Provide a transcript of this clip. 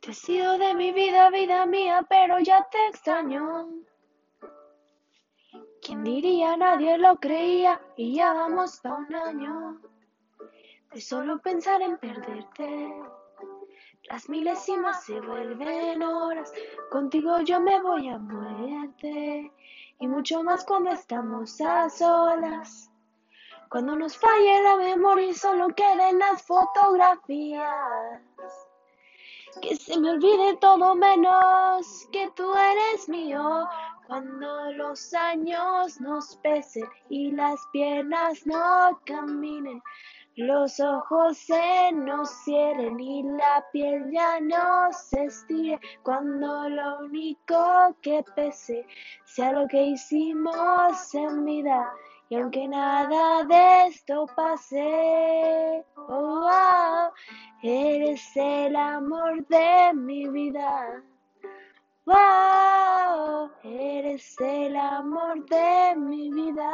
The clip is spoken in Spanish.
Te he sido de mi vida, vida mía, pero ya te extraño. ¿Quién diría? Nadie lo creía y ya vamos pa' un año de solo pensar en perderte. Las milésimas se vuelven horas, contigo yo me voy a muerte y mucho más cuando estamos a solas. Cuando nos falle la memoria y solo queden las fotografías. Que se me olvide todo menos que tú eres mío. Cuando los años nos pesen y las piernas no caminen, los ojos se nos cierren y la piel ya no se estire. Cuando lo único que pese sea lo que hicimos en vida. Y aunque nada de esto pase, oh, oh, eres el amor de mi vida. Wow, eres el amor de mi vida.